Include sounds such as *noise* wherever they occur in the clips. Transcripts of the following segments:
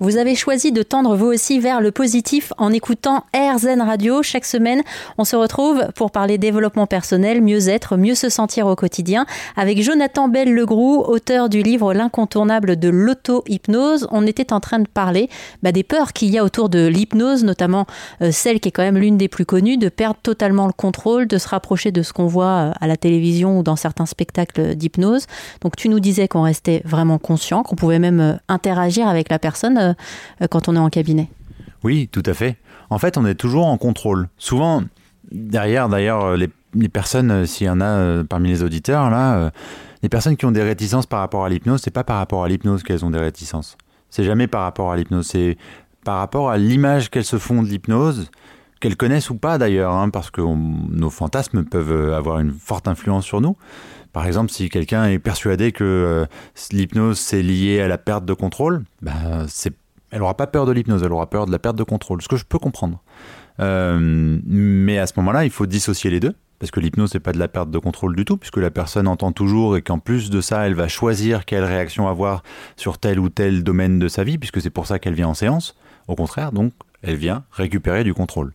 Vous avez choisi de tendre vous aussi vers le positif en écoutant AirZen Radio. Chaque semaine, on se retrouve pour parler développement personnel, mieux-être, mieux se sentir au quotidien avec Jonathan Bell-Legroux, auteur du livre L'incontournable de l'auto-hypnose. On était en train de parler bah, des peurs qu'il y a autour de l'hypnose, notamment euh, celle qui est quand même l'une des plus connues, de perdre totalement le contrôle, de se rapprocher de ce qu'on voit euh, à la télévision ou dans certains spectacles d'hypnose. Donc tu nous disais qu'on restait vraiment conscient, qu'on pouvait même euh, interagir avec la personne euh, quand on est en cabinet. Oui, tout à fait. En fait, on est toujours en contrôle. Souvent, derrière, d'ailleurs, les, personnes, euh, s'il y en a euh, parmi les auditeurs, là, les personnes qui ont des réticences par rapport à l'hypnose, c'est pas par rapport à l'hypnose qu'elles ont des réticences. C'est jamais par rapport à l'hypnose, c'est par rapport à l'image qu'elles se font de l'hypnose, qu'elles connaissent ou pas d'ailleurs, hein, parce que nos fantasmes peuvent avoir une forte influence sur nous. Par exemple, si quelqu'un est persuadé que l'hypnose c'est lié à la perte de contrôle, c'est elle aura pas peur de l'hypnose, elle aura peur de la perte de contrôle, ce que je peux comprendre. Euh, mais à ce moment-là, il faut dissocier les deux, parce que l'hypnose, n'est pas de la perte de contrôle du tout, puisque la personne entend toujours et qu'en plus de ça, elle va choisir quelle réaction avoir sur tel ou tel domaine de sa vie, puisque c'est pour ça qu'elle vient en séance. Au contraire, donc, elle vient récupérer du contrôle.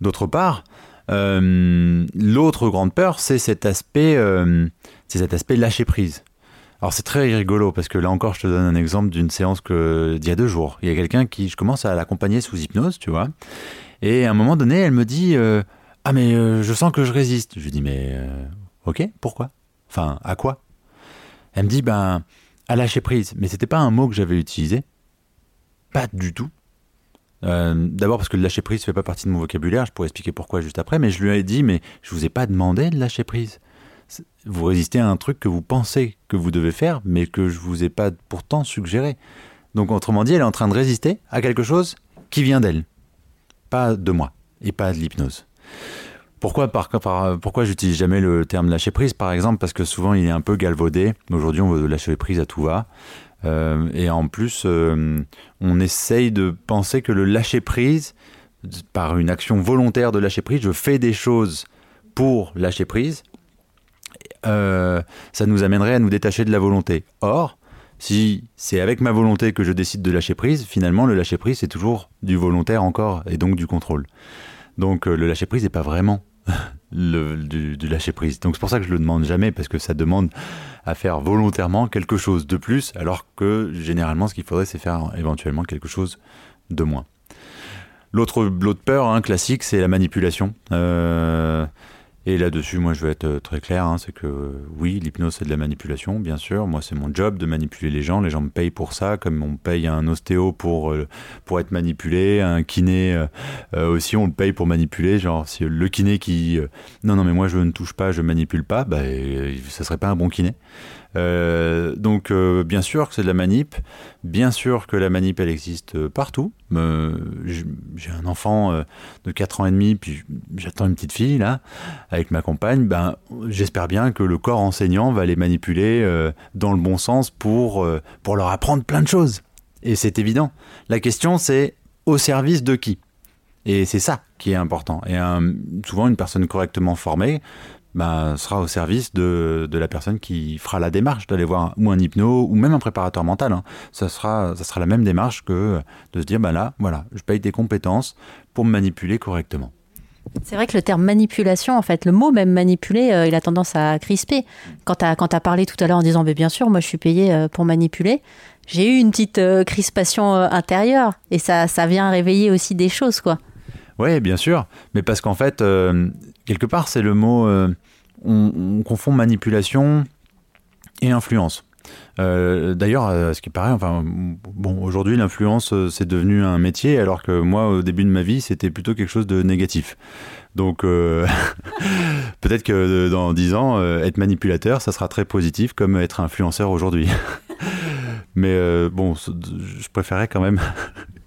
D'autre part, euh, l'autre grande peur, c'est cet aspect, euh, c'est cet aspect lâcher prise. Alors c'est très rigolo parce que là encore, je te donne un exemple d'une séance que d'il y a deux jours. Il y a quelqu'un qui, je commence à l'accompagner sous hypnose, tu vois. Et à un moment donné, elle me dit euh, Ah, mais euh, je sens que je résiste. Je lui dis Mais euh, ok, pourquoi? Enfin, à quoi? Elle me dit Ben, à lâcher prise. Mais c'était pas un mot que j'avais utilisé. Pas du tout. D'abord parce que le lâcher prise fait pas partie de mon vocabulaire. Je pourrais expliquer pourquoi juste après. Mais je lui ai dit Mais je vous ai pas demandé de lâcher prise vous résistez à un truc que vous pensez que vous devez faire, mais que je vous ai pas pourtant suggéré. Donc autrement dit, elle est en train de résister à quelque chose qui vient d'elle, pas de moi et pas de l'hypnose. Pourquoi, par, pourquoi j'utilise jamais le terme lâcher prise, par exemple? Parce que souvent il est un peu galvaudé. Aujourd'hui, on veut lâcher prise à tout va. Euh, et en plus, euh, on essaye de penser que le lâcher prise, par une action volontaire de lâcher prise, je fais des choses pour lâcher prise, euh, ça nous amènerait à nous détacher de la volonté. Or, si c'est avec ma volonté que je décide de lâcher prise, finalement, le lâcher prise, c'est toujours du volontaire encore, et donc du contrôle. Donc le lâcher prise n'est pas vraiment du, lâcher prise. Donc c'est pour ça que je le demande jamais, parce que ça demande à faire volontairement quelque chose de plus, alors que généralement, ce qu'il faudrait, c'est faire éventuellement quelque chose de moins. L'autre peur hein, classique, c'est la manipulation. Euh, et là-dessus, moi, je vais être euh, très clair, hein, c'est que euh, oui, l'hypnose, c'est de la manipulation, bien sûr. Moi, c'est mon job de manipuler les gens. Les gens me payent pour ça, comme on paye un ostéo pour, euh, pour être manipulé, un kiné aussi, on le paye pour manipuler. Genre, si le kiné qui... non, non, mais moi, je ne touche pas, je manipule pas, bah, ça serait pas un bon kiné. Donc, bien sûr que c'est de la manip. Bien sûr que la manip, elle existe partout. j'ai un enfant de 4 ans et demi, puis j'attends une petite fille, là, avec ma compagne. Ben, j'espère bien que le corps enseignant va les manipuler dans le bon sens pour, pour leur apprendre plein de choses. Et c'est évident. La question, c'est au service de qui? Et c'est ça qui est important. Et souvent, une personne correctement formée bah, sera au service de, de, la personne qui fera la démarche d'aller voir ou un hypno ou même un préparateur mental. Hein. Ça, sera, ça sera la même démarche que de se dire bah là, voilà, je paye des compétences pour me manipuler correctement. C'est vrai que le terme manipulation, en fait, le mot même manipuler, euh, il a tendance à crisper. Quand tu as, parlé tout à l'heure en disant bien sûr, moi je suis payé euh, pour manipuler, j'ai eu une petite euh, crispation intérieure et ça, vient réveiller aussi des choses, quoi. Oui, bien sûr, mais parce qu'en fait, quelque part, c'est le mot. On, confond manipulation et influence. Euh, d'ailleurs, à ce qui paraît, enfin, bon, aujourd'hui, l'influence, euh, c'est devenu un métier, alors que moi, au début de ma vie, c'était plutôt quelque chose de négatif. Donc, *laughs* peut-être que dans dix ans, être manipulateur, ça sera très positif, comme être influenceur aujourd'hui. *laughs* Mais bon, je préférais quand même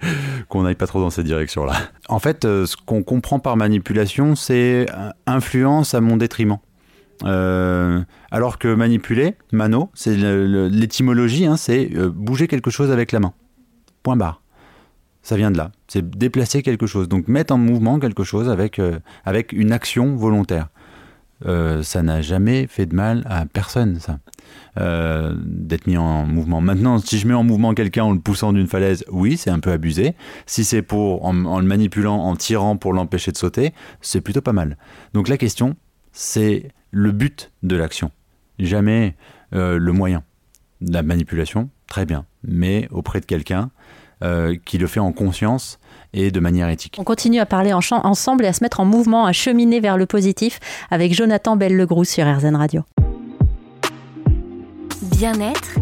*laughs* qu'on n'aille pas trop dans cette direction-là. En fait, euh, ce qu'on comprend par manipulation, c'est influence à mon détriment. Euh, alors que manipuler, mano, c'est l'étymologie, hein, c'est euh, bouger quelque chose avec la main. Point barre. Ça vient de là. C'est déplacer quelque chose. Donc mettre en mouvement quelque chose avec, avec une action volontaire. ça n'a jamais fait de mal à personne, ça. d'être mis en mouvement. Maintenant, si je mets en mouvement quelqu'un en le poussant d'une falaise, oui, c'est un peu abusé. Si c'est pour en, le manipulant, en tirant pour l'empêcher de sauter, c'est plutôt pas mal. Donc la question, c'est le but de l'action, jamais le moyen. La manipulation, très bien, mais auprès de quelqu'un euh, qui le fait en conscience et de manière éthique. On continue à parler ensemble et à se mettre en mouvement, à cheminer vers le positif avec Jonathan Belle-Legroux sur RZN Radio. Bien-être,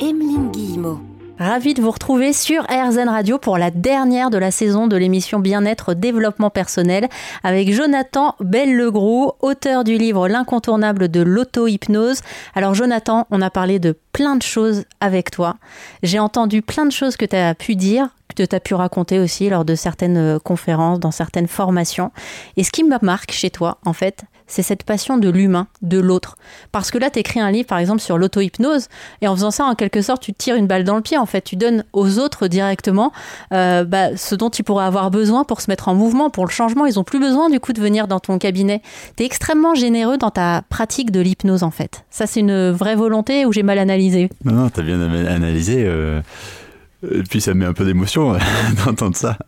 Emeline Guillemot. Ravi de vous retrouver sur RZN Radio pour la dernière de la saison de l'émission Bien-être Développement personnel avec Jonathan Belle-Legroux, auteur du livre L'incontournable de l'auto-hypnose. Alors Jonathan, on a parlé de plein de choses avec toi. J'ai entendu plein de choses que tu as pu dire, que tu as pu raconter aussi lors de certaines conférences, dans certaines formations. Et ce qui me marque chez toi, en fait, c'est cette passion de l'humain, de l'autre. Parce que là, tu écris un livre, par exemple, sur l'auto-hypnose, et en faisant ça, en quelque sorte, tu tires une balle dans le pied, en fait. Tu donnes aux autres directement euh, bah, ce dont ils pourraient avoir besoin pour se mettre en mouvement, pour le changement. Ils n'ont plus besoin, du coup, de venir dans ton cabinet. Tu es extrêmement généreux dans ta pratique de l'hypnose, en fait. Ça, c'est une vraie volonté ou j'ai mal analysé Non, non, tu as bien analysé. Euh... Et puis ça me met un peu d'émotion *laughs* d'entendre ça.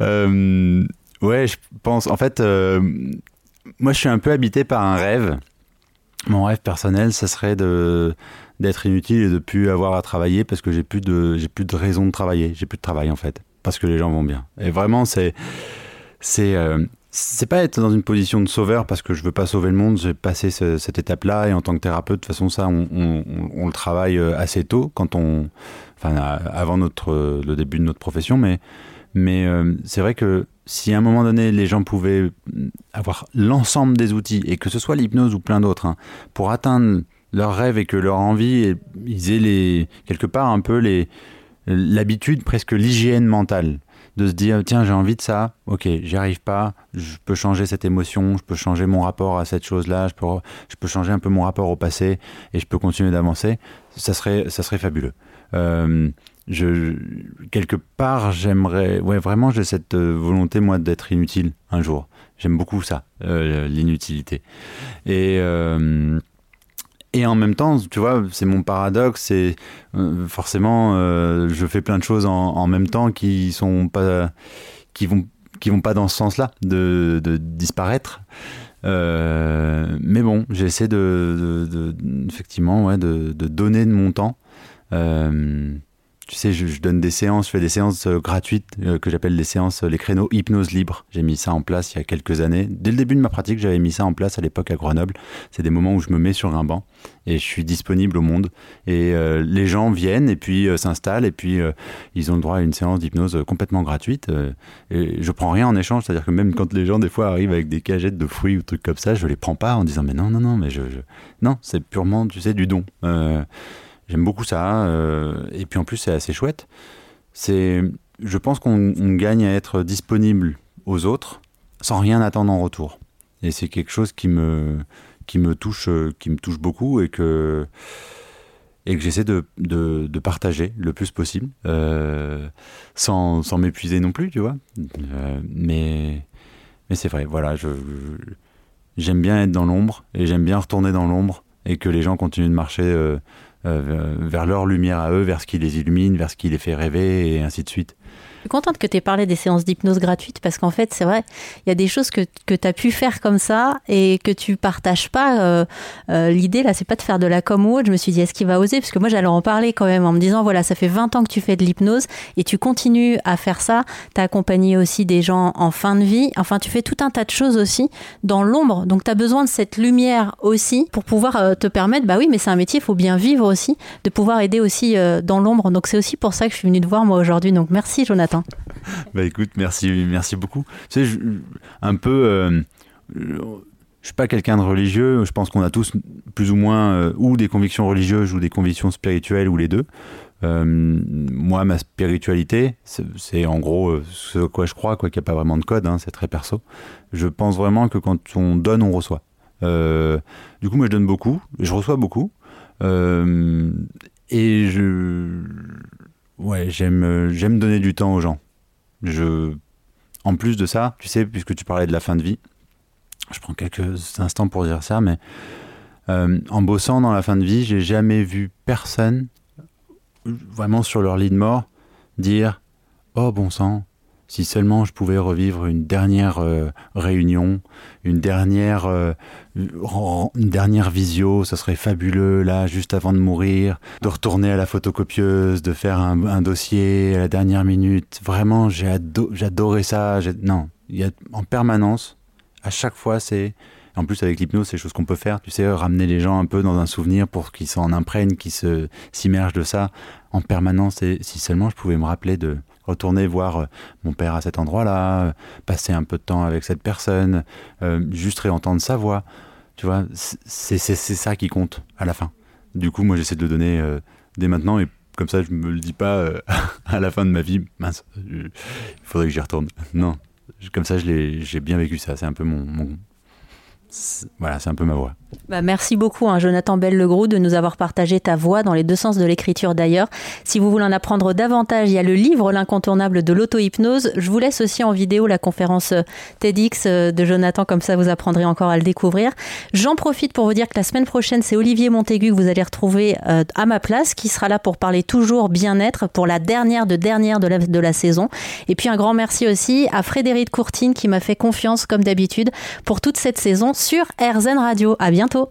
Euh, ouais, je pense. En fait, euh, moi, je suis un peu habité par un rêve. Mon rêve personnel, ce serait de d'être inutile et de plus avoir à travailler parce que j'ai plus de j'ai plus de raison de travailler. J'ai plus de travail en fait parce que les gens vont bien. Et vraiment, c'est c'est euh, c'est pas être dans une position de sauveur parce que je veux pas sauver le monde. J'ai passé cette étape-là et en tant que thérapeute, de toute façon, ça, on, on, on, le travaille euh, assez tôt quand on, enfin, avant notre le début de notre profession, mais mais euh, c'est vrai que si à un moment donné les gens pouvaient avoir l'ensemble des outils, et que ce soit l'hypnose ou plein d'autres, hein, pour atteindre leurs rêves et que leur envie, ils aient les, quelque part un peu l'habitude, presque l'hygiène mentale, de se dire tiens j'ai envie de ça, ok j'y arrive pas, je peux changer cette émotion, je peux changer mon rapport à cette chose-là, je peux, je peux changer un peu mon rapport au passé et je peux continuer d'avancer, ça serait, ça serait fabuleux. Euh, je, quelque part, j'aimerais, ouais, vraiment, j'ai cette euh, volonté, moi, d'être inutile un jour. J'aime beaucoup ça, euh, l'inutilité. Et, euh, et en même temps, tu vois, c'est mon paradoxe, c'est forcément, je fais plein de choses en, même temps qui sont pas, qui vont, qui vont pas dans ce sens-là, de, de, disparaître. mais bon, j'essaie de, effectivement, ouais, de, donner de mon temps. Tu sais, je, donne des séances, je fais des séances euh, gratuites euh, que j'appelle les séances, euh, les créneaux hypnose libre. J'ai mis ça en place il y a quelques années. Dès le début de ma pratique, j'avais mis ça en place à l'époque à Grenoble. C'est des moments où je me mets sur un banc et je suis disponible au monde. Et les gens viennent et puis s'installent et puis ils ont le droit à une séance d'hypnose complètement gratuite. et je prends rien en échange, c'est-à-dire que même quand les gens des fois arrivent avec des cagettes de fruits ou trucs comme ça, je les prends pas en disant mais non non non mais je, non c'est purement tu sais du don. J'aime beaucoup ça. Euh, et puis en plus, c'est assez chouette. C'est, je pense qu'on gagne à être disponible aux autres sans rien attendre en retour. Et c'est quelque chose qui me, qui me touche, qui me touche beaucoup et que et que j'essaie de, de, partager le plus possible, euh, sans, sans m'épuiser non plus, tu vois. Euh, mais mais c'est vrai, voilà, je, j'aime bien être dans l'ombre et j'aime bien retourner dans l'ombre et que les gens continuent de marcher euh, euh, vers leur lumière à eux, vers ce qui les illumine, vers ce qui les fait rêver, et ainsi de suite. Je suis contente que tu aies parlé des séances d'hypnose gratuites parce qu'en fait, c'est vrai, il y a des choses que, que tu as pu faire comme ça et que tu partages pas. Euh, euh, L'idée, là, c'est pas de faire de la com ou autre. Je me suis dit, est-ce qu'il va oser? Parce que moi, j'allais en parler quand même en me disant, voilà, ça fait 20 ans que tu fais de l'hypnose et tu continues à faire ça. Tu as accompagné aussi des gens en fin de vie. Enfin, tu fais tout un tas de choses aussi dans l'ombre. Donc, tu as besoin de cette lumière aussi pour pouvoir euh, te permettre, bah oui, mais c'est un métier, il faut bien vivre aussi, de pouvoir aider aussi dans l'ombre. Donc, c'est aussi pour ça que je suis venue te voir moi aujourd'hui. Donc, merci, Jonathan. *laughs* bah écoute, merci, merci beaucoup. Tu sais, un peu. Euh, je suis pas quelqu'un de religieux. Je pense qu'on a tous plus ou moins euh, ou des convictions religieuses ou des convictions spirituelles ou les deux. Euh, moi, ma spiritualité, c'est en gros ce quoi je crois, quoi qu'il n'y a pas vraiment de code. Hein, c'est très perso. Je pense vraiment que quand on donne, on reçoit. du coup, moi, je donne beaucoup, je reçois beaucoup, et je Ouais, j'aime euh, j'aime donner du temps aux gens. Je en plus de ça, tu sais, puisque tu parlais de la fin de vie, je prends quelques instants pour dire ça, mais euh, en bossant dans la fin de vie, j'ai jamais vu personne vraiment sur leur lit de mort dire Oh bon sang, si seulement je pouvais revivre une dernière euh, réunion, une dernière, euh, une dernière visio, ça serait fabuleux là, juste avant de mourir, de retourner à la photocopieuse, de faire un, dossier à la dernière minute. Vraiment, j'ai j'adorais ça. Non, il y a en permanence, à chaque fois, c'est en plus, avec l'hypnose, c'est des choses qu'on peut faire, tu sais, ramener les gens un peu dans un souvenir pour qu'ils s'en imprègnent, qu'ils s'immergent de ça en permanence. Et si seulement je pouvais me rappeler de retourner voir euh, mon père à cet endroit-là, euh, passer un peu de temps avec cette personne, euh, juste réentendre sa voix, tu vois, c'est, ça qui compte à la fin. Du coup, moi, j'essaie de le donner dès maintenant et comme ça, je me le dis pas *laughs* à la fin de ma vie. Mince, il faudrait que j'y retourne. Non, comme ça, j'ai bien vécu ça. C'est un peu mon, voilà, c'est un peu ma voix. Bah, merci beaucoup, hein, Jonathan Bell-Legroux, de nous avoir partagé ta voix dans les deux sens de l'écriture d'ailleurs. Si vous voulez en apprendre davantage, il y a le livre L'incontournable de l'auto-hypnose. Je vous laisse aussi en vidéo la conférence euh, TEDx euh, de Jonathan, comme ça vous apprendrez encore à le découvrir. J'en profite pour vous dire que la semaine prochaine, c'est Olivier Montaigu que vous allez retrouver euh, à ma place, qui sera là pour parler toujours bien-être pour la dernière de dernière de la, de la saison. Et puis un grand merci aussi à Frédéric Courtine qui m'a fait confiance, comme d'habitude, pour toute cette saison sur RZN Radio. À bientôt.